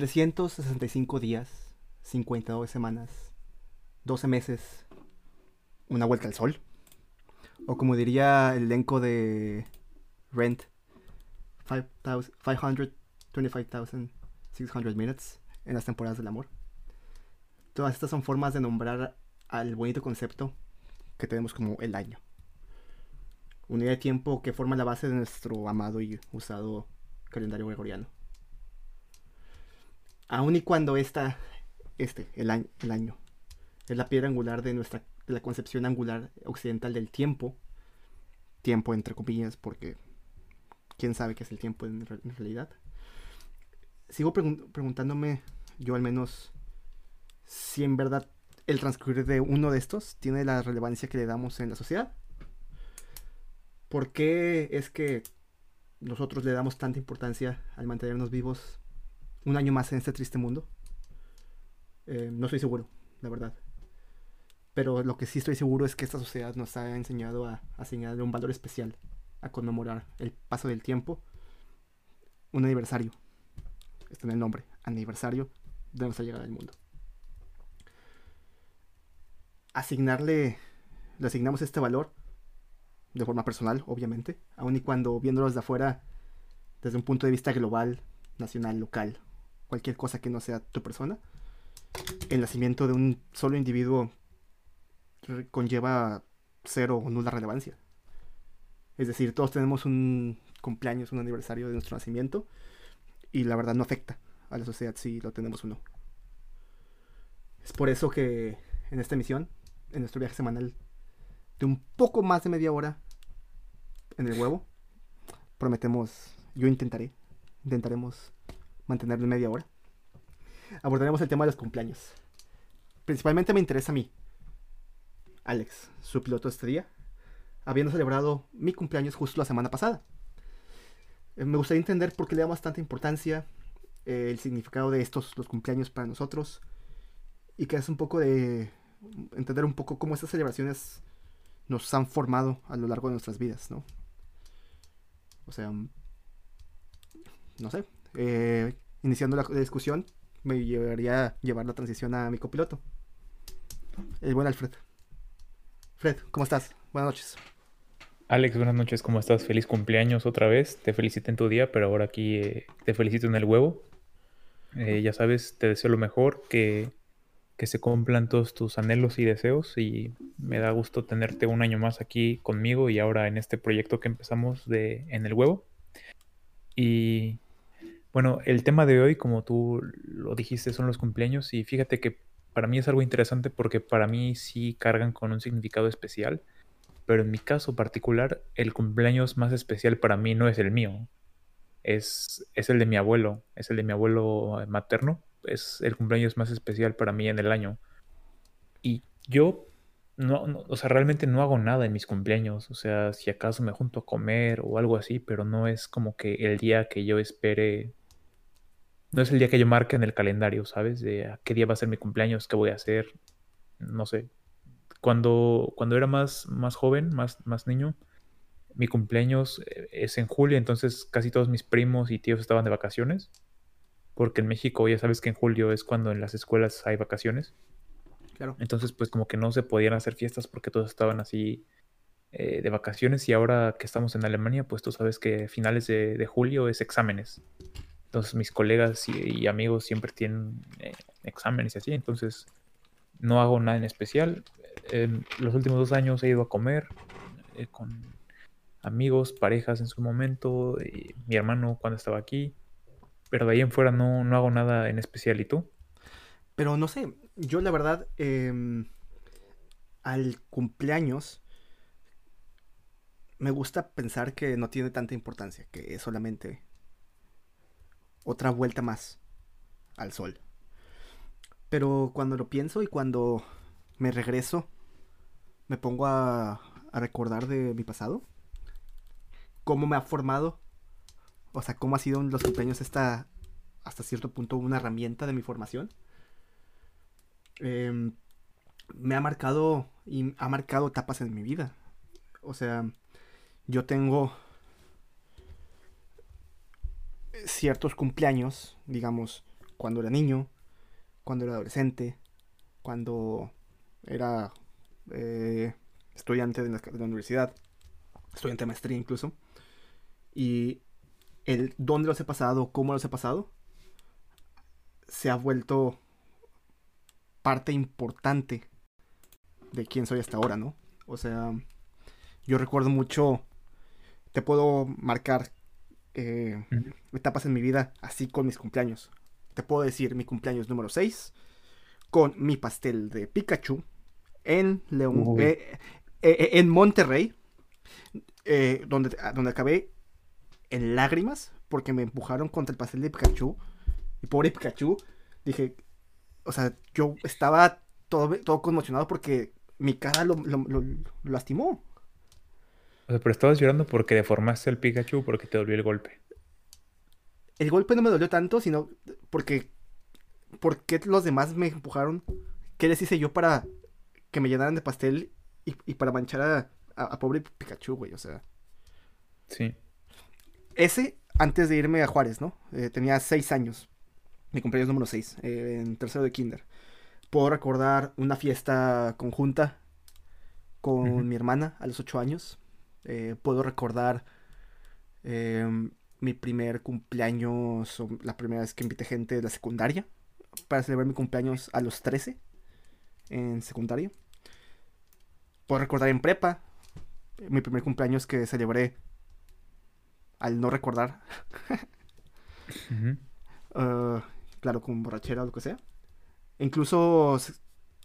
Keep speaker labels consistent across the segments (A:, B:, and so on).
A: 365 días, 52 semanas, 12 meses, una vuelta al sol. O como diría el elenco de Rent, 525,600 minutes en las temporadas del amor. Todas estas son formas de nombrar al bonito concepto que tenemos como el año. Unidad de tiempo que forma la base de nuestro amado y usado calendario gregoriano. Aun y cuando esta, este, el año, el año, es la piedra angular de nuestra, de la concepción angular occidental del tiempo, tiempo entre comillas, porque quién sabe qué es el tiempo en, realidad. Sigo preguntándome, yo al menos, si en verdad el transcurrir de uno de estos tiene la relevancia que le damos en la sociedad. ¿Por qué es que nosotros le damos tanta importancia al mantenernos vivos un año más en este triste mundo? Eh, no estoy seguro, la verdad. Pero lo que sí estoy seguro es que esta sociedad nos ha enseñado a, a señalarle un valor especial, a conmemorar el paso del tiempo. Un aniversario. Está en el nombre. Aniversario de nuestra llegada al mundo. Asignarle, le asignamos este valor de forma personal, obviamente, aun y cuando viéndolos de afuera, desde un punto de vista global, nacional, local, cualquier cosa que no sea tu persona, el nacimiento de un solo individuo conlleva cero o nula relevancia. Es decir, todos tenemos un cumpleaños, un aniversario de nuestro nacimiento, y la verdad no afecta a la sociedad si lo tenemos o no. Es por eso que en esta emisión, en nuestro viaje semanal de un poco más de media hora en el huevo, prometemos, yo intentaré, intentaremos mantenerlo en media hora. Abordaremos el tema de los cumpleaños. Principalmente me interesa a mí, Alex, su piloto día, habiendo celebrado mi cumpleaños justo la semana pasada. Eh, me gustaría entender por qué le damos tanta importancia, eh, el significado de estos, los cumpleaños para nosotros, y que es un poco de entender un poco cómo estas celebraciones nos han formado a lo largo de nuestras vidas, ¿no? O sea, no sé, eh, iniciando la discusión, me llevaría a llevar la transición a mi copiloto, el buen Alfred. Fred, ¿cómo estás? Buenas noches.
B: Alex, buenas noches, ¿cómo estás? Feliz cumpleaños otra vez. Te felicito en tu día, pero ahora aquí eh, te felicito en el huevo. Eh, ya sabes, te deseo lo mejor, que, que se cumplan todos tus anhelos y deseos y me da gusto tenerte un año más aquí conmigo y ahora en este proyecto que empezamos de en el huevo. Y bueno, el tema de hoy, como tú lo dijiste, son los cumpleaños y fíjate que para mí es algo interesante porque para mí sí cargan con un significado especial, pero en mi caso particular, el cumpleaños más especial para mí no es el mío, es, es el de mi abuelo, es el de mi abuelo materno, es el cumpleaños más especial para mí en el año. Y yo, no, o sea, realmente no hago nada en mis cumpleaños, o sea, si acaso me junto a comer o algo así, pero no es como que el día que yo espere no es el día que yo marque en el calendario, ¿sabes? De a qué día va a ser mi cumpleaños, qué voy a hacer, no sé. Cuando, cuando era más, más joven, más, más niño, mi cumpleaños eh, es en julio, entonces casi todos mis primos y tíos estaban de vacaciones, porque en México ya sabes que en julio es cuando en las escuelas hay vacaciones. Claro. Entonces, pues como que no se podían hacer fiestas porque todos estaban así eh, de vacaciones y ahora que estamos en Alemania, pues tú sabes que finales de, de julio es exámenes. Entonces mis colegas y, amigos siempre tienen eh, exámenes y así, entonces no hago nada en especial. Los últimos dos años he ido a comer eh, con amigos, parejas en su momento, mi hermano cuando estaba aquí, pero de ahí en fuera no, no hago nada en especial. ¿Y tú?
A: Pero no sé, yo la verdad, em, al cumpleaños, me gusta pensar que no tiene tanta importancia, que es solamente otra vuelta más al sol. Pero cuando lo pienso y cuando me regreso, me pongo a, recordar de mi pasado, cómo me ha formado, o sea, cómo ha sido los cumpleaños esta, hasta cierto punto, una herramienta de mi formación. Em, me ha marcado y ha marcado etapas en mi vida. O sea, yo tengo ciertos cumpleaños, digamos, cuando era niño, cuando era adolescente, cuando era eh, estudiante de la, de la universidad, estudiante de maestría incluso. Y el dónde los he pasado, cómo los he pasado, se ha vuelto parte importante de quién soy hasta ahora, ¿no? O sea, yo recuerdo mucho, te puedo marcar eh, etapas en mi vida así con mis cumpleaños. Te puedo decir mi cumpleaños número 6 con mi pastel de Pikachu en León, eh, eh, en Monterrey, donde, donde acabé en lágrimas porque me empujaron contra el pastel de Pikachu. Y pobre Pikachu, dije, o sea, yo estaba todo, todo conmocionado porque mi cara lo, lastimó.
B: O sea, pero estabas llorando porque deformaste el Pikachu porque te dolió el golpe.
A: El golpe no me dolió tanto, sino porque. Porque los demás me empujaron? ¿Qué les hice yo para que me llenaran de pastel y, para manchar a, a, pobre Pikachu, güey? O sea.
B: Sí.
A: Ese antes de irme a Juárez, ¿no? Eh, tenía seis años. Mi cumpleaños número seis, eh, en tercero de kinder puedo recordar una fiesta conjunta con mi hermana a los ocho años. Eh, puedo recordar em, mi primer cumpleaños, o la primera vez que invité gente de la secundaria para celebrar mi cumpleaños a los 13 en secundaria. Puedo recordar en prepa mi primer cumpleaños que celebré al no recordar. Ah, claro, con borrachera o lo que sea. Incluso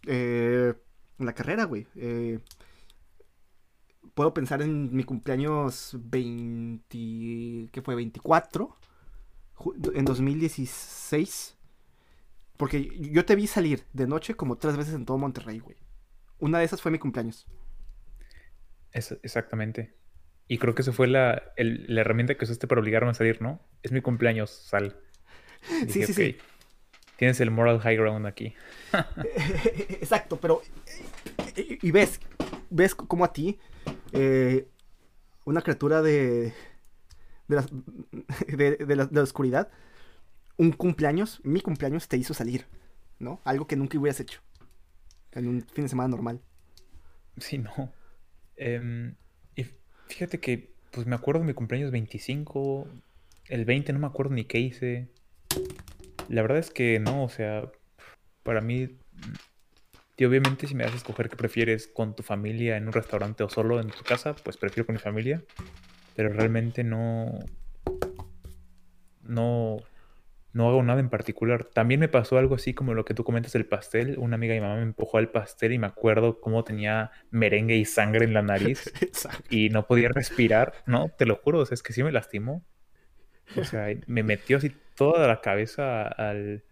A: eh, en la carrera, güey. Eh, puedo pensar en mi cumpleaños 20... ¿Qué fue? 24. En 2016. Porque yo te vi salir de noche como tres veces en todo Monterrey, güey. Una de esas fue mi cumpleaños.
B: exactamente. Y creo que esa fue la, herramienta que usaste para obligarme a salir, ¿no? Es mi cumpleaños, sal.
A: sí, sí, sí.
B: Tienes el moral high ground aquí.
A: Exacto, pero. Y, ves, ves como a ti, eh, una criatura de. De la, de, la, oscuridad, un cumpleaños, mi cumpleaños te hizo salir, ¿no? Algo que nunca hubieras hecho en un fin de semana normal.
B: Sí, no. Em, y fíjate que, pues me acuerdo de mi cumpleaños 25, el 20 no me acuerdo ni qué hice. La verdad es que no, o sea, para mí, y obviamente si me das a escoger qué prefieres con tu familia en un restaurante o solo en tu casa, pues prefiero con mi familia, pero realmente no, no, no hago nada en particular. También me pasó algo así como lo que tú comentas del pastel. Una amiga de mi mamá me empujó al pastel y me acuerdo cómo tenía merengue y sangre en la nariz y no podía respirar, ¿no? Te lo juro, o sea, es que sí me lastimó. O sea, me metió así toda la cabeza al,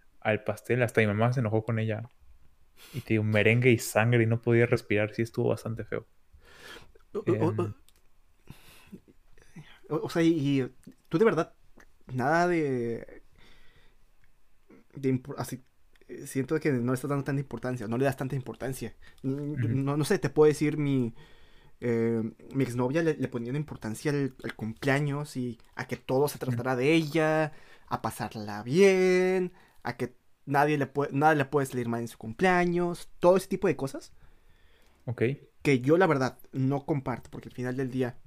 B: pastel, hasta mi mamá se enojó con ella. Y te dio merengue y sangre y no podía respirar, sí estuvo bastante feo.
A: O, em. sea, y, tú de verdad, nada de... de así, siento que no le estás dando tanta importancia, no le das tanta importancia. No, no sé, te puedo decir mi eh, mi exnovia le, le, ponía una importancia al, cumpleaños y a que todo se tratara de ella, a pasarla bien, a que nadie le puede, nada le puede salir mal en su cumpleaños, todo ese tipo de cosas.
B: Ok.
A: Que yo la verdad no comparto, porque al final del día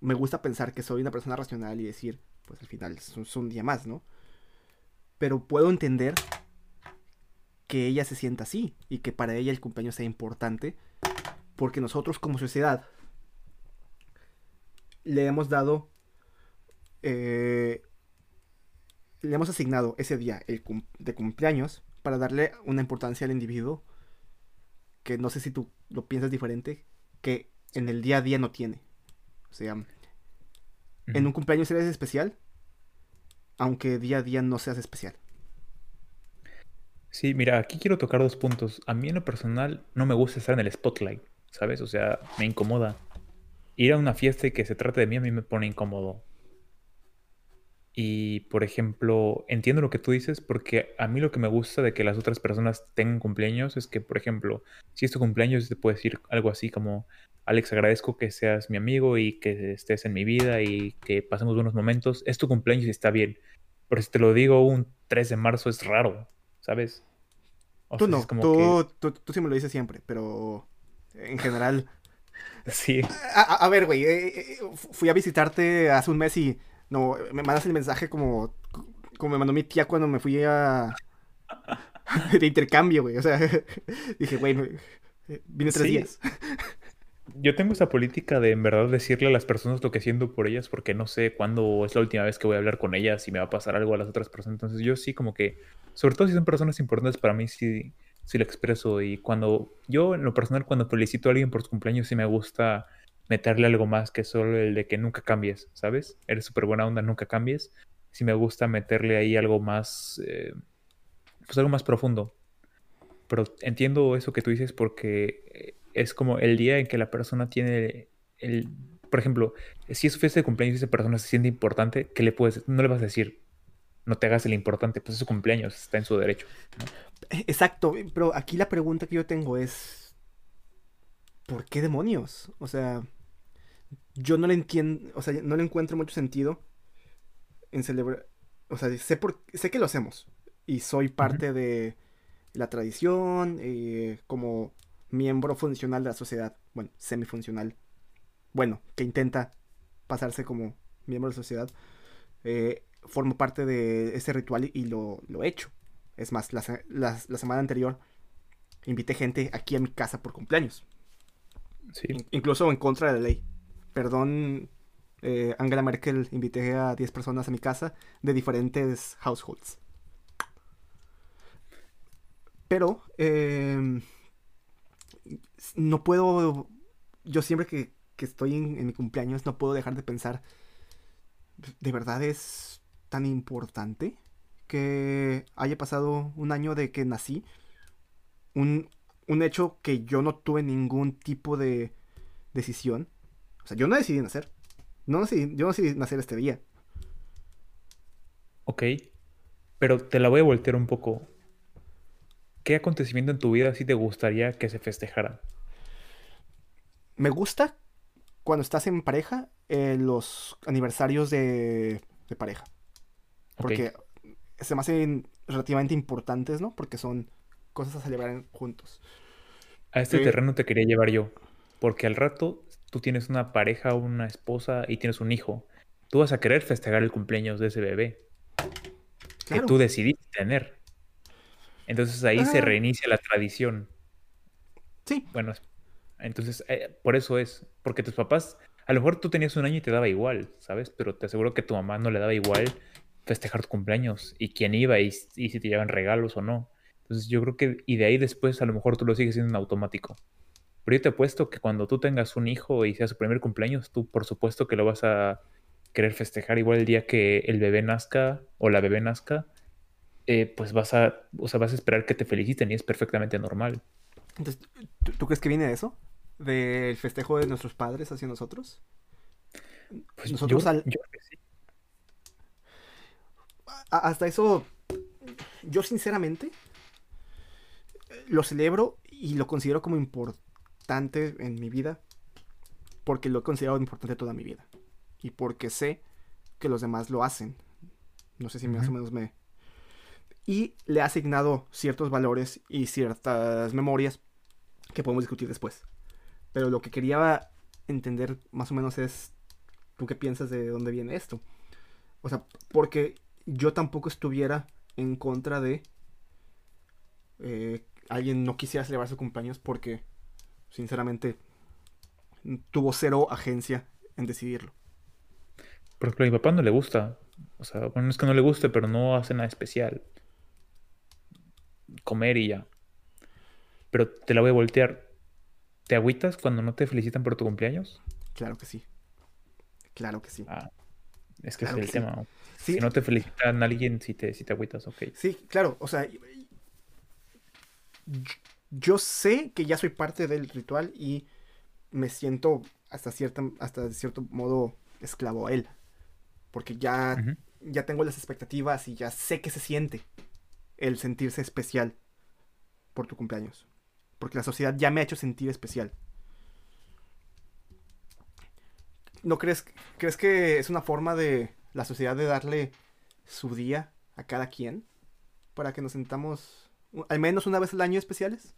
A: me gusta pensar que soy una persona racional y decir, pues al final es un día más, ¿no? Pero puedo entender que ella se sienta así y que para ella el cumpleaños sea importante porque nosotros como sociedad le hemos dado, eh, le hemos asignado ese día el de cumpleaños para darle una importancia al individuo que no sé si tú lo piensas diferente, que en el día a día no tiene. O sea, en un cumpleaños eres especial, aunque día a día no seas especial.
B: Sí, mira, aquí quiero tocar dos puntos. A mí en lo personal no me gusta estar en el spotlight. ¿sabes? O sea, me incomoda. Ir a una fiesta y que se trate de mí a mí me pone incómodo. Y, por ejemplo, entiendo lo que tú dices porque a mí lo que me gusta de que las otras personas tengan cumpleaños es que, por ejemplo, si es tu cumpleaños, te puedes decir algo así como, Alex, agradezco que seas mi amigo y que estés en mi vida y que pasemos buenos momentos. Es tu cumpleaños y está bien. Pero si te lo digo un 3 de marzo es raro, ¿sabes?
A: tú no, tú, tú, sí me lo dices siempre, pero en general...
B: sí.
A: A, ver, güey, eh, eh, fui a visitarte hace un mes y no, me mandas el mensaje como, como me mandó mi tía cuando me fui a... de intercambio, güey, o sea, dije, güey, vine tres días
B: yo tengo esa política de en verdad decirle a las personas lo que siento por ellas porque no sé cuándo es la última vez que voy a hablar con ellas y me va a pasar algo a las otras personas. Entonces yo sí como que, sobre todo si son personas importantes para mí, sí, sí lo expreso. Y cuando yo en lo personal, cuando felicito a alguien por su cumpleaños, sí me gusta meterle algo más que solo el de que nunca cambies, ¿sabes? Eres súper buena onda, nunca cambies. Sí me gusta meterle ahí algo más, eh, pues algo más profundo. Pero entiendo eso que tú dices porque eh, es como el día en que la persona tiene el, por ejemplo, si es su fiesta de cumpleaños y esa persona se siente importante, ¿qué le puedes, no le vas a decir, no te hagas el importante, pues es su cumpleaños, está en su derecho.
A: Exacto, pero aquí la pregunta que yo tengo es, ¿por qué demonios? O sea, yo no le entiendo, o sea, no le encuentro mucho sentido en celebrar, o sea, sé, por, sé que lo hacemos y soy parte de la tradición, eh, como miembro funcional de la sociedad, bueno, semifuncional, bueno, que intenta pasarse como miembro de la sociedad, eh, formo parte de ese ritual y lo, he hecho. Es más, la, semana anterior invité gente aquí a mi casa por cumpleaños. Sí. incluso en contra de la ley. Perdón, eh, Angela Merkel, invité a 10 personas a mi casa de diferentes households. Pero, eh, no puedo, yo siempre que, estoy en, mi cumpleaños no puedo dejar de pensar, ¿de verdad es tan importante que haya pasado un año de que nací? Un, hecho que yo no tuve ningún tipo de decisión. O sea, yo no decidí nacer. No decidí, yo no decidí nacer este día.
B: Ok. Pero te la voy a voltear un poco. ¿Qué acontecimiento en tu vida sí te gustaría que se festejara?
A: Me gusta cuando estás en pareja eh, los aniversarios de, pareja. Porque se me hacen relativamente importantes, ¿no? Porque son cosas a celebrar juntos.
B: A este terreno te quería llevar yo. Porque al rato tú tienes una pareja, una esposa y tienes un hijo. Tú vas a querer festejar el cumpleaños de ese bebé. Que tú decidiste tener. Entonces ahí se reinicia la tradición.
A: Sí.
B: Bueno, entonces eh, por eso es, porque tus papás, a lo mejor tú tenías un año y te daba igual, ¿sabes? Pero te aseguro que tu mamá no le daba igual festejar tu cumpleaños y quién iba y, si te llevan regalos o no. Entonces yo creo que, y de ahí después a lo mejor tú lo sigues siendo en automático. Pero yo te apuesto que cuando tú tengas un hijo y sea su primer cumpleaños, tú por supuesto que lo vas a querer festejar igual el día que el bebé nazca o la bebé nazca eh, pues vas a, o sea, vas a esperar que te feliciten y es perfectamente normal.
A: Entonces, ¿tú, crees que viene de eso? ¿Del festejo de nuestros padres hacia nosotros?
B: Pues nosotros yo, yo sí.
A: Hasta eso, yo sinceramente lo celebro y lo considero como importante en mi vida porque lo he considerado importante toda mi vida y porque sé que los demás lo hacen. No sé si más o menos me, y le ha asignado ciertos valores y ciertas memorias que podemos discutir después. Pero lo que quería entender más o menos es, ¿tú qué piensas de dónde viene esto? O sea, porque yo tampoco estuviera en contra de eh, alguien no quisiera celebrar su cumpleaños porque, sinceramente, tuvo cero agencia en decidirlo.
B: Porque a mi papá no le gusta. O sea, bueno, no es que no le guste, pero no hace nada especial comer y ya. Pero te la voy a voltear. ¿Te agüitas cuando no te felicitan por tu cumpleaños?
A: Claro que sí. Claro que sí.
B: Ah, es que es el tema. Si no te felicitan a alguien, si te, si te agüitas, ok.
A: Sí, claro. O sea, yo sé que ya soy parte del ritual y me siento hasta, cierta, hasta cierto modo esclavo a él. Porque ya, ya tengo las expectativas y ya sé que se siente el sentirse especial por tu cumpleaños. Porque la sociedad ya me ha hecho sentir especial. ¿No crees, crees que es una forma de la sociedad de darle su día a cada quien? para que nos sentamos al menos una vez al año especiales?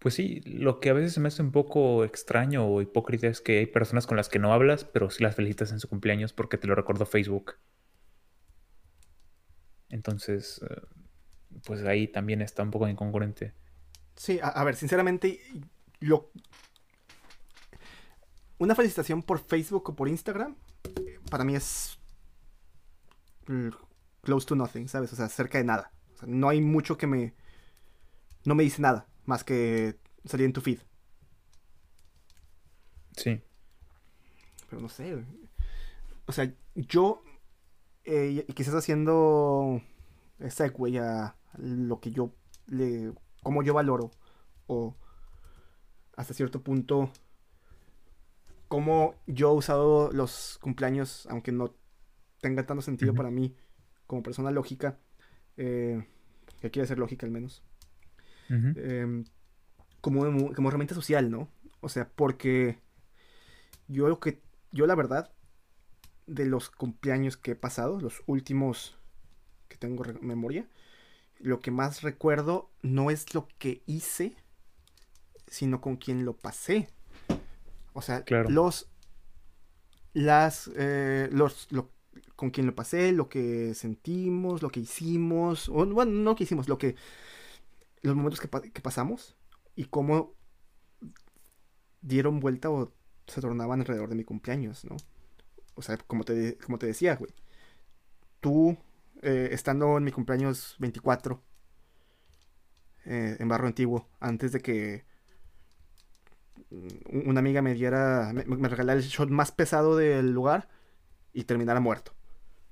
B: Pues sí, lo que a veces se me hace un poco extraño o hipócrita es que hay personas con las que no hablas, pero sí las felicitas en su cumpleaños porque te lo recordó Facebook. Entonces, eh, pues ahí también está un poco incongruente.
A: Sí, a, ver, sinceramente, lo... una felicitación por Facebook o por Instagram, para mí es close to nothing, ¿sabes? O sea, cerca de nada. no hay mucho que me... No me dice nada más que salir en tu feed.
B: Sí.
A: Pero no sé. O sea, yo eh, quizás haciendo segue a lo que yo le. como yo valoro. O hasta cierto punto. Como yo he usado los cumpleaños, aunque no tenga tanto sentido para mí como persona lógica. Eh, que quiere ser lógica al menos. Em, como, como herramienta social, ¿no? O sea, porque yo lo que, yo la verdad, de los cumpleaños que he pasado, los últimos que tengo memoria, lo que más recuerdo no es lo que hice, sino con quien lo pasé. O sea, los, las, eh, los, con quien lo pasé, lo que sentimos, lo que hicimos, o, bueno, no lo que hicimos, lo que los momentos que, pasamos y cómo dieron vuelta o se tornaban alrededor de mi cumpleaños, ¿no? O sea, como te, como te decía, güey. Tú, eh, estando en mi cumpleaños 24, eh, en Barro Antiguo, antes de que una amiga me diera, me, me, regalara el shot más pesado del lugar y terminara muerto.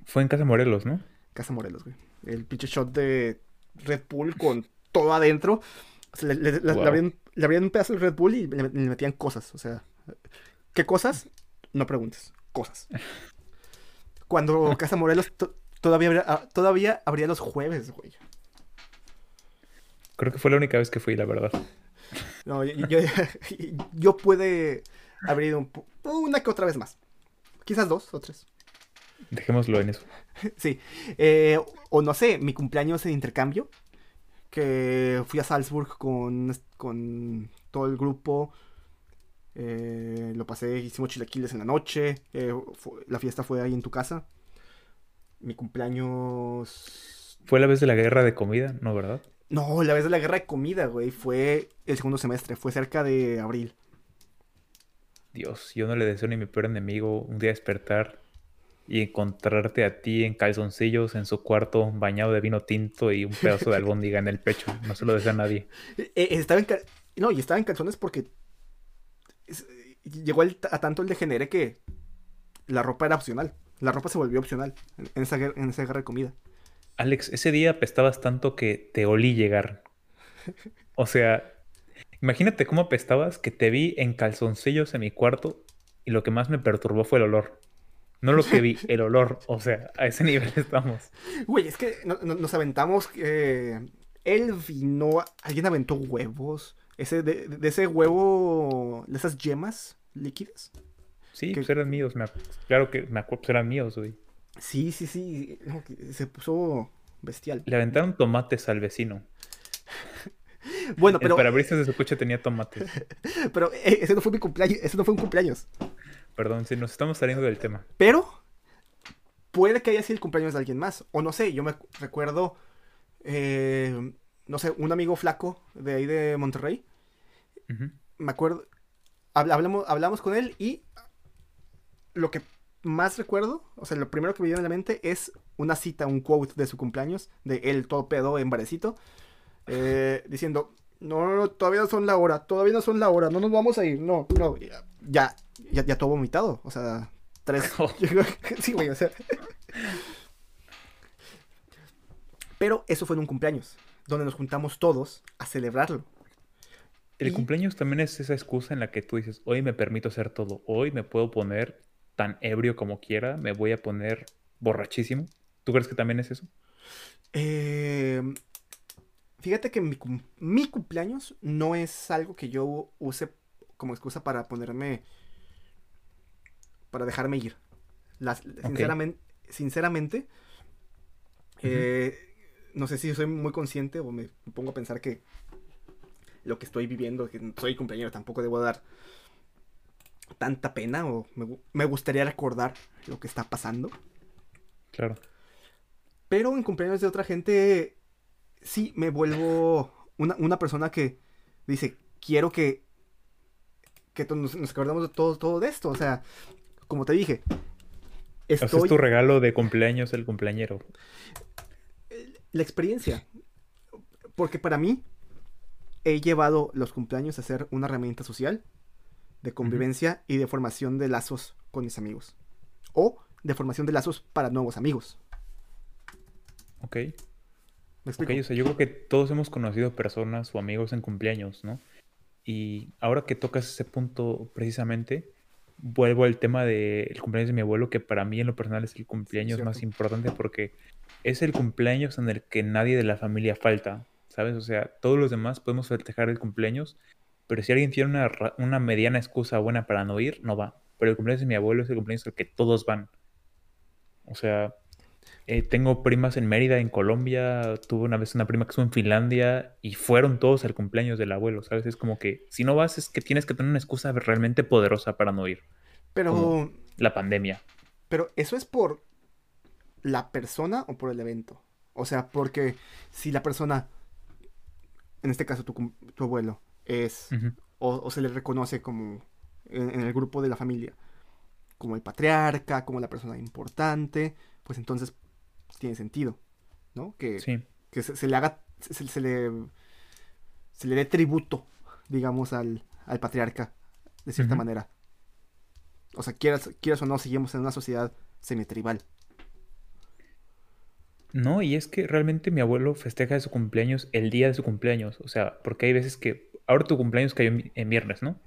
B: Fue en Casa Morelos, ¿no?
A: Casa Morelos, güey. El pinche shot de Red Bull con todo adentro. le, abrían, un pedazo de Red Bull y le, metían cosas. O sea, ¿qué cosas? No preguntes. Cosas. Cuando Casa Morelos todavía, habría, ah, todavía abría los jueves, güey.
B: Creo que fue la única vez que fui, la verdad.
A: No, yo, puede abrir una que otra vez más. Quizás dos o tres.
B: Dejémoslo en eso.
A: Sí. Eh, o no sé, mi cumpleaños en intercambio que fui a Salzburg con, con todo el grupo. Eh, lo pasé, hicimos chilaquiles en la noche. Eh, la fiesta fue ahí en tu casa. Mi cumpleaños.
B: ¿Fue la vez de la guerra de comida? ¿No, verdad?
A: No, la vez de la guerra de comida, güey. Fue el segundo semestre. Fue cerca de abril.
B: Dios, yo no le deseo ni a mi peor enemigo un día despertar y encontrarte a ti en calzoncillos en su cuarto bañado de vino tinto y un pedazo de albóndiga en el pecho. No se lo desea a nadie.
A: Eh, eh, estaba en no, y estaba en calzones porque llegó a tanto el degenere que la ropa era opcional. La ropa se volvió opcional en esa, en esa guerra de comida.
B: Alex, ese día apestabas tanto que te olí llegar. O sea, imagínate cómo apestabas que te vi en calzoncillos en mi cuarto y lo que más me perturbó fue el olor. No lo que vi, el olor. O sea, a ese nivel estamos.
A: Güey, es que nos aventamos. Eh, él vino. Alguien aventó huevos. Ese, de, ese huevo. De esas yemas líquidas.
B: Sí, pues eran míos. claro que me acuerdo, pues eran míos, güey.
A: Sí, sí, sí. se puso bestial.
B: Le aventaron tomates al vecino.
A: bueno, pero.
B: El parabrisas de su coche tenía tomates.
A: pero eh, ese no fue mi cumpleaños. Ese no fue un cumpleaños.
B: Perdón, si nos estamos saliendo del tema.
A: Pero puede que haya sido el cumpleaños de alguien más. O no sé, yo me recuerdo, eh, no sé, un amigo flaco de ahí de Monterrey. Me acuerdo, hablamos, hablamos con él y lo que más recuerdo, o sea, lo primero que me viene a la mente es una cita, un quote de su cumpleaños, de él todo pedo en barecito, eh, diciendo, no, no, no, todavía no son la hora, todavía no son la hora, no nos vamos a ir, no, no, ya, ya, ya todo vomitado. O sea, tres. Oh. sí, güey, o sea. Pero eso fue en un cumpleaños, donde nos juntamos todos a celebrarlo.
B: El cumpleaños también es esa excusa en la que tú dices, hoy me permito hacer todo, hoy me puedo poner tan ebrio como quiera, me voy a poner borrachísimo. ¿Tú crees que también es eso?
A: Eh, fíjate que mi, mi, cumpleaños no es algo que yo use como excusa para ponerme para dejarme ir. sinceramente, sinceramente eh, no sé si soy muy consciente o me pongo a pensar que lo que estoy viviendo, que soy cumpleaños, tampoco debo dar tanta pena o me, gustaría recordar lo que está pasando.
B: Claro.
A: Pero en cumpleaños de otra gente, sí me vuelvo una, persona que dice, quiero que, que nos, acordemos de todo, todo de esto. O sea, como te dije,
B: estoy... es tu regalo de cumpleaños el cumpleañero.
A: La experiencia. Porque para mí, he llevado los cumpleaños a ser una herramienta social de convivencia y de formación de lazos con mis amigos. O de formación de lazos para nuevos amigos.
B: Ok. ¿Me explico? o sea, yo creo que todos hemos conocido personas o amigos en cumpleaños, ¿no? Y ahora que tocas ese punto precisamente, vuelvo al tema del cumpleaños de mi abuelo, que para mí en lo personal es el cumpleaños más importante porque es el cumpleaños en el que nadie de la familia falta, ¿sabes? O sea, todos los demás podemos festejar el cumpleaños, pero si alguien tiene una, mediana excusa buena para no ir, no va. Pero el cumpleaños de mi abuelo es el cumpleaños al que todos van. O sea, eh, tengo primas en Mérida, en Colombia. Tuve una vez una prima que estuvo en Finlandia y fueron todos al cumpleaños del abuelo, ¿sabes? Es como que si no vas es que tienes que tener una excusa realmente poderosa para no ir.
A: Pero...
B: la pandemia.
A: Pero eso es por la persona o por el evento. O sea, porque si la persona, en este caso tu, tu abuelo, es o, se le reconoce como en, el grupo de la familia como el patriarca, como la persona importante, pues entonces tiene sentido, ¿no? Que, que se, le haga, se, le, se le dé tributo, digamos, al, al patriarca, de cierta manera. O sea, quieras, quieras o no, seguimos en una sociedad semitribal.
B: No, y es que realmente mi abuelo festeja su cumpleaños el día de su cumpleaños. O sea, porque hay veces que ahora tu cumpleaños cayó en viernes, ¿no?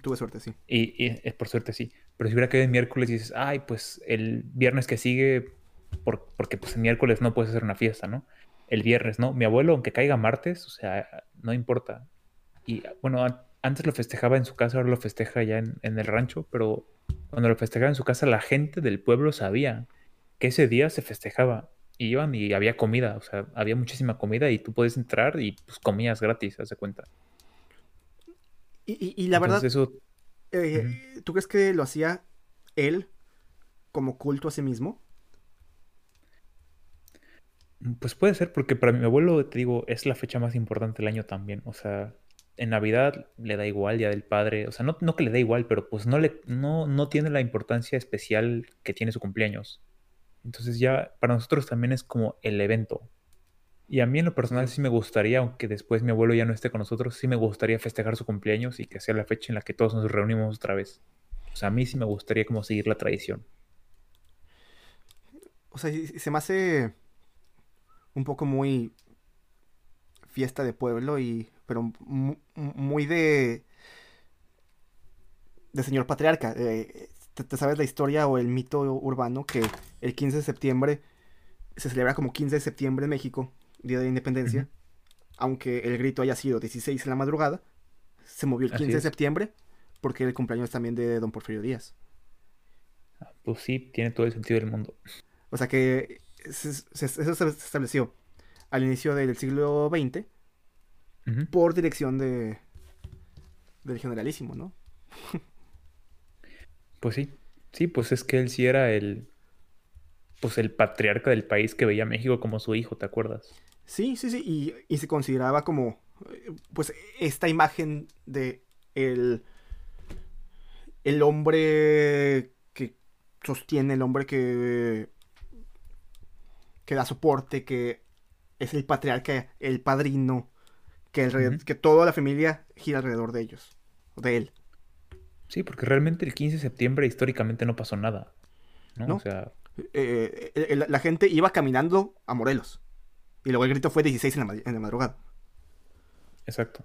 A: Tuve suerte, sí.
B: Y, y, por suerte sí. Pero si hubiera caído en miércoles y dices, ay, pues el viernes que sigue, porque pues el miércoles no puedes hacer una fiesta, ¿no? El viernes, ¿no? Mi abuelo, aunque caiga martes, o sea, no importa. Y bueno, antes lo festejaba en su casa, ahora lo festeja ya en, en el rancho, pero cuando lo festejaba en su casa, la gente del pueblo sabía que ese día se festejaba. Y iban y había comida, o sea, había muchísima comida y tú puedes entrar y pues comías gratis, haz de cuenta.
A: Y, la verdad, eh, ¿tú crees que lo hacía él como culto a sí mismo?
B: Pues puede ser, porque para mi abuelo, te digo, es la fecha más importante del año también. O sea, en Navidad le da igual, Día del Padre. O sea, no, no que le da igual, pero pues no, le, no, no tiene la importancia especial que tiene su cumpleaños. Entonces ya para nosotros también es como el evento. Y a mí en lo personal sí me gustaría, aunque después mi abuelo ya no esté con nosotros, sí me gustaría festejar su cumpleaños y que sea la fecha en la que todos nos reunimos otra vez. O sea, a mí sí me gustaría como seguir la tradición.
A: O sea, se me hace un poco muy fiesta de pueblo y pero muy de de señor patriarca. Eh, ¿te, sabes la historia o el mito urbano que el 15 de septiembre se celebra como 15 de septiembre en México Día de la Independencia, aunque el grito haya sido 16 en la madrugada, se movió el 15 de septiembre porque era el cumpleaños también de don Porfirio Díaz.
B: Ah, pues sí, tiene todo el sentido del mundo.
A: O sea que eso se estableció al inicio del siglo XX por dirección de del generalísimo, ¿no?
B: pues sí, sí, pues es que él sí era el pues el patriarca del país que veía a México como su hijo, ¿te acuerdas?
A: Sí, sí, sí, y, se consideraba como, pues, esta imagen de el, el hombre que sostiene, el hombre que, que da soporte, que es el patriarca, el padrino, que, el, que toda la familia gira alrededor de ellos, de él.
B: Sí, porque realmente el 15 de septiembre históricamente no pasó nada. ¿no? O sea...
A: Eh, eh, la gente iba caminando a Morelos. Y luego el grito fue 16 en la, en madrugada.
B: Exacto.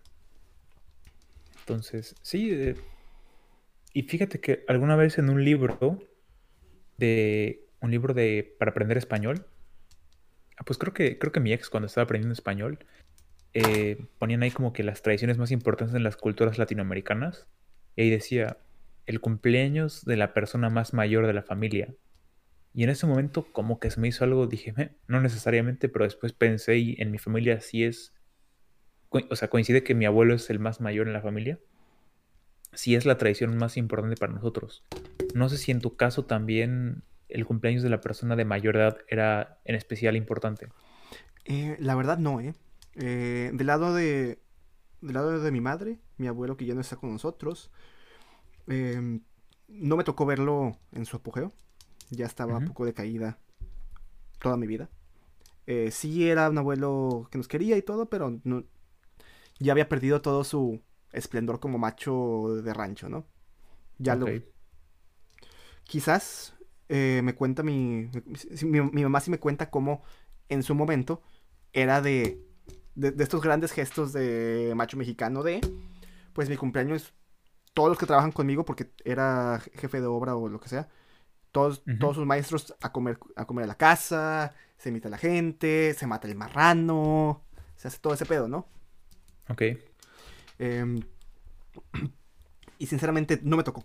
B: Entonces, sí. Eh, y fíjate que alguna vez en un libro de. Un libro de. para aprender español. Ah, pues creo que, creo que mi ex, cuando estaba aprendiendo español, eh, ponían ahí como que las tradiciones más importantes en las culturas latinoamericanas. Y ahí decía, el cumpleaños de la persona más mayor de la familia. Y en ese momento como que se me hizo algo, dije, no necesariamente, pero después pensé y en mi familia sí es, o sea, coincide que mi abuelo es el más mayor en la familia. Sí es la tradición más importante para nosotros. No sé si en tu caso también el cumpleaños de la persona de mayor edad era en especial importante.
A: Eh, la verdad no, ¿eh? ¿eh? Del lado de, del lado de mi madre, mi abuelo que ya no está con nosotros, em, no me tocó verlo en su apogeo ya estaba un poco decaída toda mi vida. Eh, sí era un abuelo que nos quería y todo, pero no, ya había perdido todo su esplendor como macho de rancho, ¿no? Ya lo... Quizás eh, me cuenta mi, mi, mamá sí me cuenta cómo en su momento era de, de, de, estos grandes gestos de macho mexicano de, pues mi cumpleaños, todos los que trabajan conmigo, porque era jefe de obra o lo que sea, todos, todos sus maestros a comer, a comer a la casa, se invita a la gente, se mata el marrano, se hace todo ese pedo, ¿no?
B: Ok.
A: Em, y sinceramente no me tocó.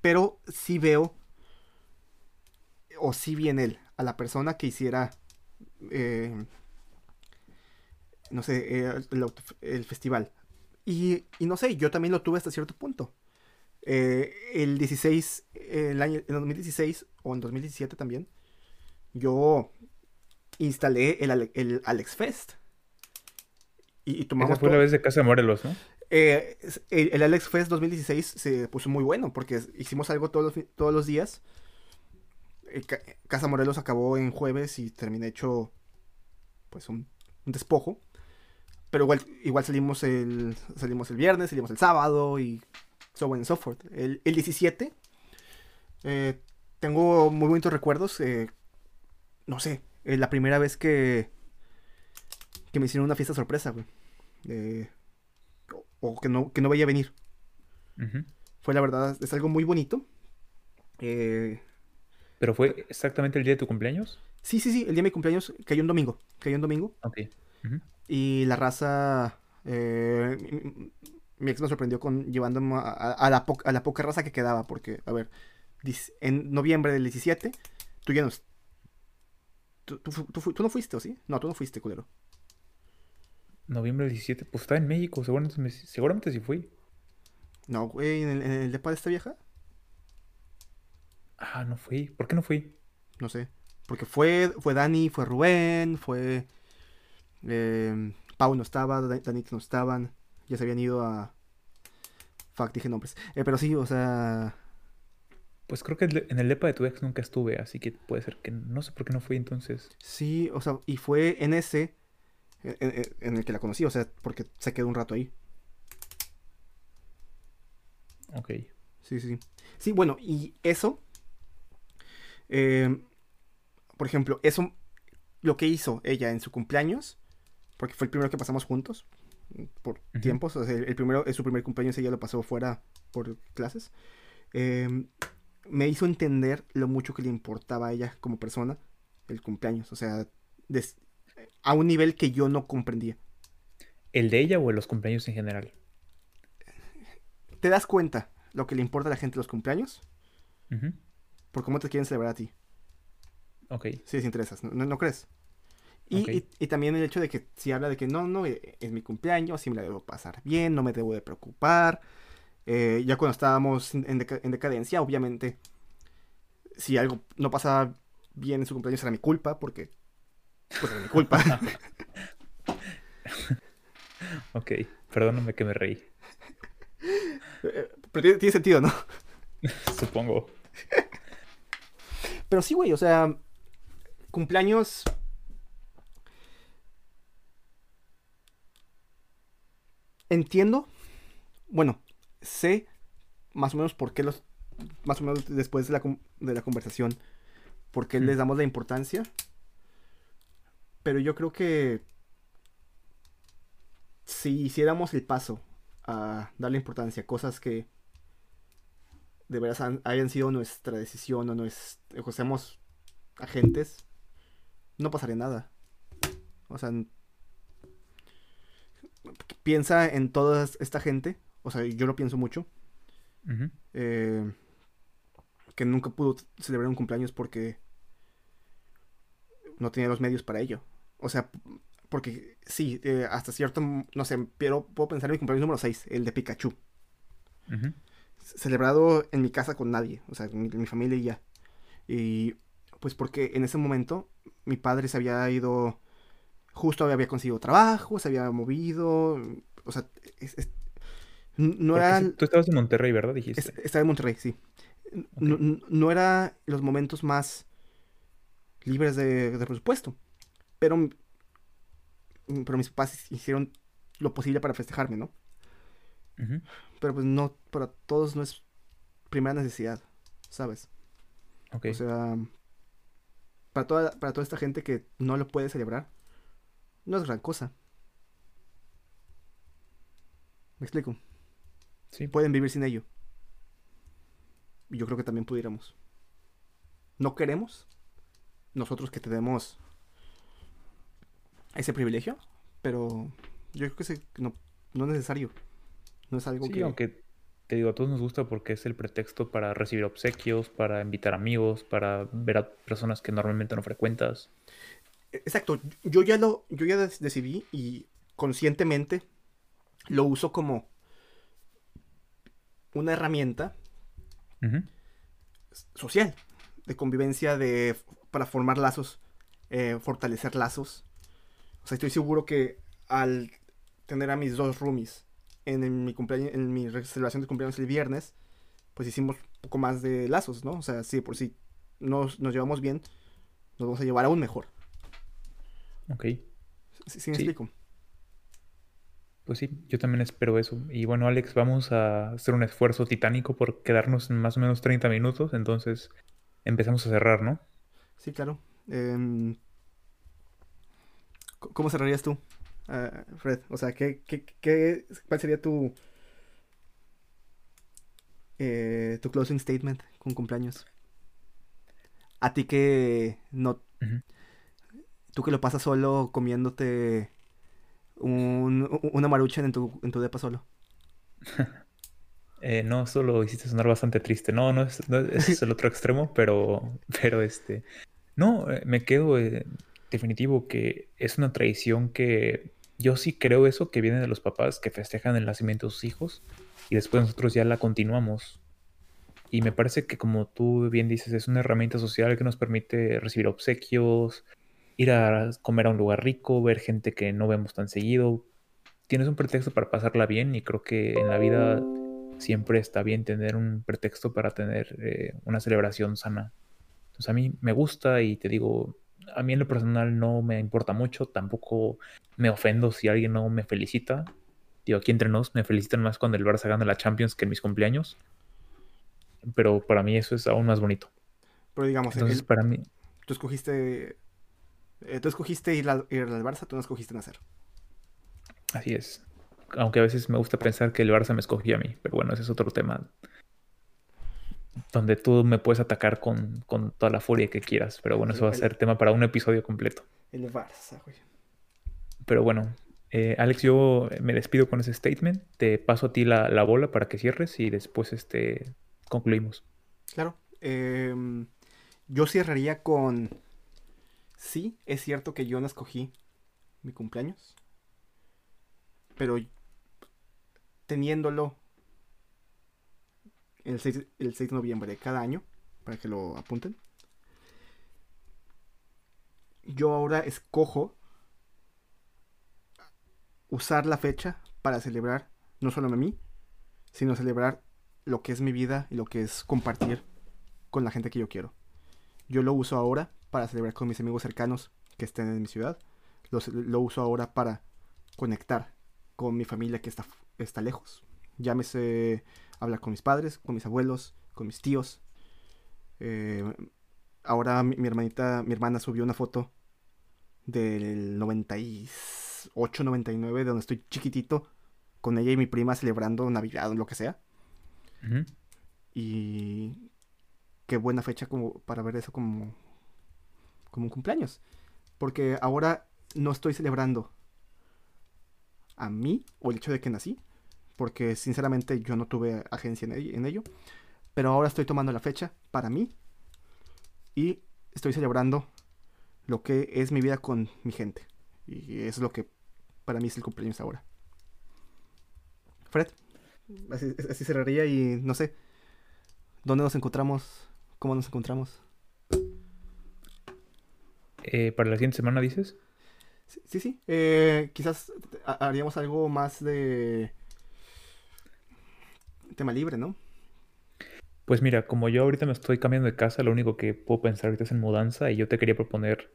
A: Pero sí veo, o sí vi en él, a la persona que hiciera, em, no sé, eh, el, festival. Y, y, no sé, yo también lo tuve hasta cierto punto. Eh, el 16, el año, en 2016 o en 2017 también, yo instalé el, el Alex Fest.
B: Y, tomamos. Esa fue la vez de Casa Morelos, ¿no?
A: Eh, el, Alex Fest 2016 se puso muy bueno porque hicimos algo todos los, todos los días. Eh, Casa Morelos acabó en jueves y terminé hecho pues un, despojo. Pero igual, igual salimos el salimos el viernes, salimos el sábado y so on and so forth. El, 17, eh, tengo muy bonitos recuerdos. Eh, no sé, eh, la primera vez que, que me hicieron una fiesta sorpresa, güey. o que no, que no veía venir. Fue la verdad, es algo muy bonito.
B: ¿Pero fue exactamente el día de tu cumpleaños?
A: Sí, sí, sí, el día de mi cumpleaños cayó un domingo. Cayó un domingo.
B: Ok.
A: Y la raza mi ex me sorprendió con llevándome a, la, a la poca raza que quedaba, porque, a ver, en noviembre del 17, tú ya no... Tú, tú, no fuiste, ¿o sí? No, tú no fuiste, culero.
B: Noviembre del 17, pues estaba en México, seguramente, seguramente sí fui.
A: No, güey, ¿en el, en el depa de esta vieja?
B: Ah, no fui. ¿Por qué no fui?
A: No sé. Porque fue, fue Dani, fue Rubén, fue... Eh, Pau no estaba, Dani no estaban ya se habían ido a... Fuck, dije nombres. Eh, pero sí, o sea...
B: Pues creo que en el depa de tu ex nunca estuve, así que puede ser que no sé por qué no fui entonces.
A: Sí, o sea, y fue en ese en, el que la conocí, o sea, porque se quedó un rato ahí.
B: Ok.
A: Sí, sí. Sí, bueno, y eso, eh, por ejemplo, eso, lo que hizo ella en su cumpleaños, porque fue el primero que pasamos juntos, por tiempos. el, primero, su primer cumpleaños ella lo pasó fuera por clases. Em, me hizo entender lo mucho que le importaba a ella como persona el cumpleaños. O sea, a un nivel que yo no comprendía.
B: ¿El de ella o los cumpleaños en general?
A: ¿Te das cuenta lo que le importa a la gente los cumpleaños? Por cómo te quieren celebrar a ti.
B: Ok.
A: Si les interesas, no crees? Y, también el hecho de que si habla de que no, no, eh, es mi cumpleaños, sí me la debo pasar bien, no me debo de preocupar. Eh, ya cuando estábamos en, decadencia, obviamente, si algo no pasaba bien en su cumpleaños era mi culpa, porque pues era mi culpa.
B: ok, perdóname que me reí.
A: Eh, pero tiene sentido, ¿no?
B: Supongo.
A: Pero sí, güey, o sea, cumpleaños. Entiendo, bueno, sé más o menos por qué los, más o menos después de la, de la conversación, por qué les damos la importancia. Pero yo creo que si hiciéramos el paso a darle importancia a cosas que de veras hayan sido nuestra decisión o, nuestra, o seamos agentes, no pasaría nada. O sea, piensa en toda esta gente, o sea, yo lo pienso mucho, eh, que nunca pudo celebrar un cumpleaños porque no tenía los medios para ello. O sea, porque sí, eh, hasta cierto, no sé, pero puedo pensar en mi cumpleaños número 6, el de Pikachu. Celebrado en mi casa con nadie, o sea, mi, mi familia y ya. Y pues porque en ese momento mi padre se había ido, justo había conseguido trabajo, se había movido, o sea, no era...
B: Tú estabas en Monterrey, ¿verdad? Dijiste.
A: estaba en Monterrey, sí. No, no, era los momentos más libres de, presupuesto, pero, pero mis papás hicieron lo posible para festejarme, ¿no? Pero pues no, para todos no es primera necesidad, ¿sabes? O sea, para toda, para toda esta gente que no lo puede celebrar, no es gran cosa. ¿Me explico? Sí. Pueden vivir sin ello. Y yo creo que también pudiéramos. No queremos nosotros que tenemos ese privilegio, pero yo creo que no, no es necesario. No es algo
B: que... aunque te digo, a todos nos gusta porque es el pretexto para recibir obsequios, para invitar amigos, para ver a personas que normalmente no frecuentas.
A: Exacto, yo ya lo, yo ya decidí y conscientemente lo uso como una herramienta social, de convivencia, de, para formar lazos, eh, fortalecer lazos. O sea, estoy seguro que al tener a mis dos roomies en, mi cumpleaños, en mi celebración de cumpleaños el viernes, pues hicimos un poco más de lazos, ¿no? O sea, sí, por si nos, llevamos bien, nos vamos a llevar aún mejor.
B: Ok.
A: ¿Sí, me explico?
B: Pues sí, yo también espero eso. Y bueno, Alex, vamos a hacer un esfuerzo titánico por quedarnos en más o menos 30 minutos, entonces empezamos a cerrar, ¿no?
A: Sí, claro. Em, ¿Cómo cerrarías tú? Fred? O sea, ¿qué, qué, cuál sería tu, eh, tu closing statement con cumpleaños? A ti que no... Tú que lo pasas solo comiéndote un, una marucha en tu, en tu depa solo.
B: eh, no, solo hiciste sonar bastante triste. No, no es, no, ese es el otro extremo, pero, pero este... No, eh, me quedo eh, definitivo que es una tradición que yo sí creo eso que viene de los papás que festejan el nacimiento de sus hijos y después nosotros ya la continuamos. Y me parece que como tú bien dices, es una herramienta social que nos permite recibir obsequios, ir a comer a un lugar rico, ver gente que no vemos tan seguido. Tienes un pretexto para pasarla bien y creo que en la vida siempre está bien tener un pretexto para tener eh, una celebración sana. Entonces a mí me gusta y te digo, a mí en lo personal no me importa mucho, tampoco me ofendo si alguien no me felicita. Digo, aquí entre nos me felicitan más cuando el Barça gana la Champions que en mis cumpleaños. Pero para mí eso es aún más bonito.
A: Pero digamos,
B: Entonces, para mí...
A: Tú escogiste... Eh, tú escogiste ir al, ir al Barça, tú no escogiste nacer.
B: Así es. Aunque a veces me gusta pensar que el Barça me escogió a mí. Pero bueno, ese es otro tema donde tú me puedes atacar con, toda la furia que quieras. Pero bueno, eso va a ser tema para un episodio completo.
A: El Barça, güey.
B: Pero bueno, eh, Alex, yo me despido con ese statement. Te paso a ti la, bola para que cierres y después este, concluimos.
A: Claro. Em, yo cerraría con... Sí, es cierto que yo no escogí mi cumpleaños. Pero teniéndolo el 6, el 6 de noviembre de cada año, para que lo apunten. Yo ahora escojo usar la fecha para celebrar no solo a mí, sino celebrar lo que es mi vida y lo que es compartir con la gente que yo quiero. Yo lo uso ahora para celebrar con mis amigos cercanos que estén en mi ciudad. Lo, uso ahora para conectar con mi familia que está, está lejos. Llámese hablar con mis padres, con mis abuelos, con mis tíos. Eh, ahora mi, hermanita, mi hermana subió una foto del 98, 99, donde estoy chiquitito, con ella y mi prima celebrando Navidad o lo que sea. Y qué buena fecha como para ver eso como, como un cumpleaños. Porque ahora no estoy celebrando a mí o el hecho de que nací, porque sinceramente yo no tuve agencia en ello, pero ahora estoy tomando la fecha para mí y estoy celebrando lo que es mi vida con mi gente. Y eso es lo que para mí es el cumpleaños ahora. Fred, así, así cerraría y no sé, ¿dónde nos encontramos? ¿Cómo nos encontramos?
B: Eh, ¿Para la siguiente semana dices?
A: Sí, sí. Eh, quizás haríamos algo más de libre, ¿no?
B: Pues mira, como yo ahorita me estoy cambiando de casa, lo único que puedo pensar ahorita es en mudanza y yo te quería proponer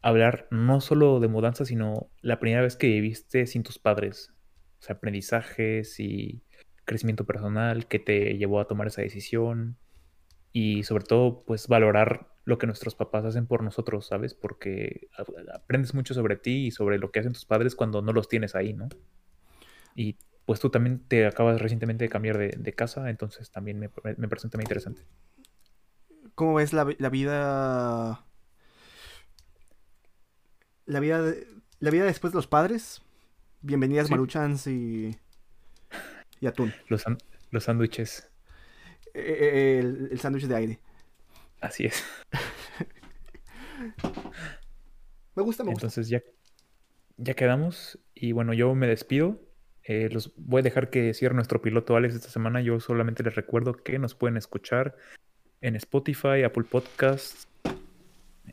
B: hablar no solo de mudanza, sino la primera vez que viviste sin tus padres. O sea, aprendizajes y crecimiento personal que te llevó a tomar esa decisión y sobre todo, pues valorar lo que nuestros papás hacen por nosotros, ¿sabes? Porque aprendes mucho sobre ti y sobre lo que hacen tus padres cuando no los tienes ahí, ¿no? Y pues tú también te acabas recientemente de cambiar de, casa, entonces también me, me, parece muy interesante.
A: ¿Cómo ves la, vida... La vida, la vida después de los padres? Bienvenidas Maruchans y, y atún.
B: Los, los sándwiches.
A: Eh, eh, el, el sándwich de aire.
B: Así es.
A: me gusta, me
B: gusta. Entonces ya, ya quedamos. Y bueno, yo me despido. Eh, los voy a dejar que cierre nuestro piloto Alex esta semana. Yo solamente les recuerdo que nos pueden escuchar en Spotify, Apple Podcasts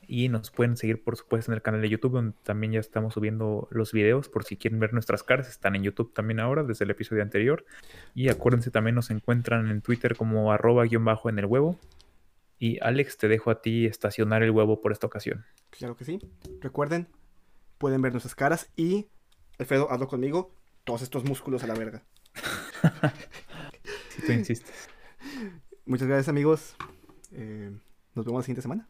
B: y nos pueden seguir por supuesto en el canal de YouTube donde también ya estamos subiendo los videos por si quieren ver nuestras caras. Están en YouTube también ahora desde el episodio anterior. Y acuérdense también nos encuentran en Twitter como arroba guion bajo en el huevo. Y Alex, te dejo a ti estacionar el huevo por esta ocasión.
A: Claro que sí. Recuerden, pueden ver nuestras caras y, Alfredo, hazlo conmigo, todos estos músculos a la verga.
B: si tú insistes.
A: Muchas gracias amigos. Eh, nos vemos la siguiente semana.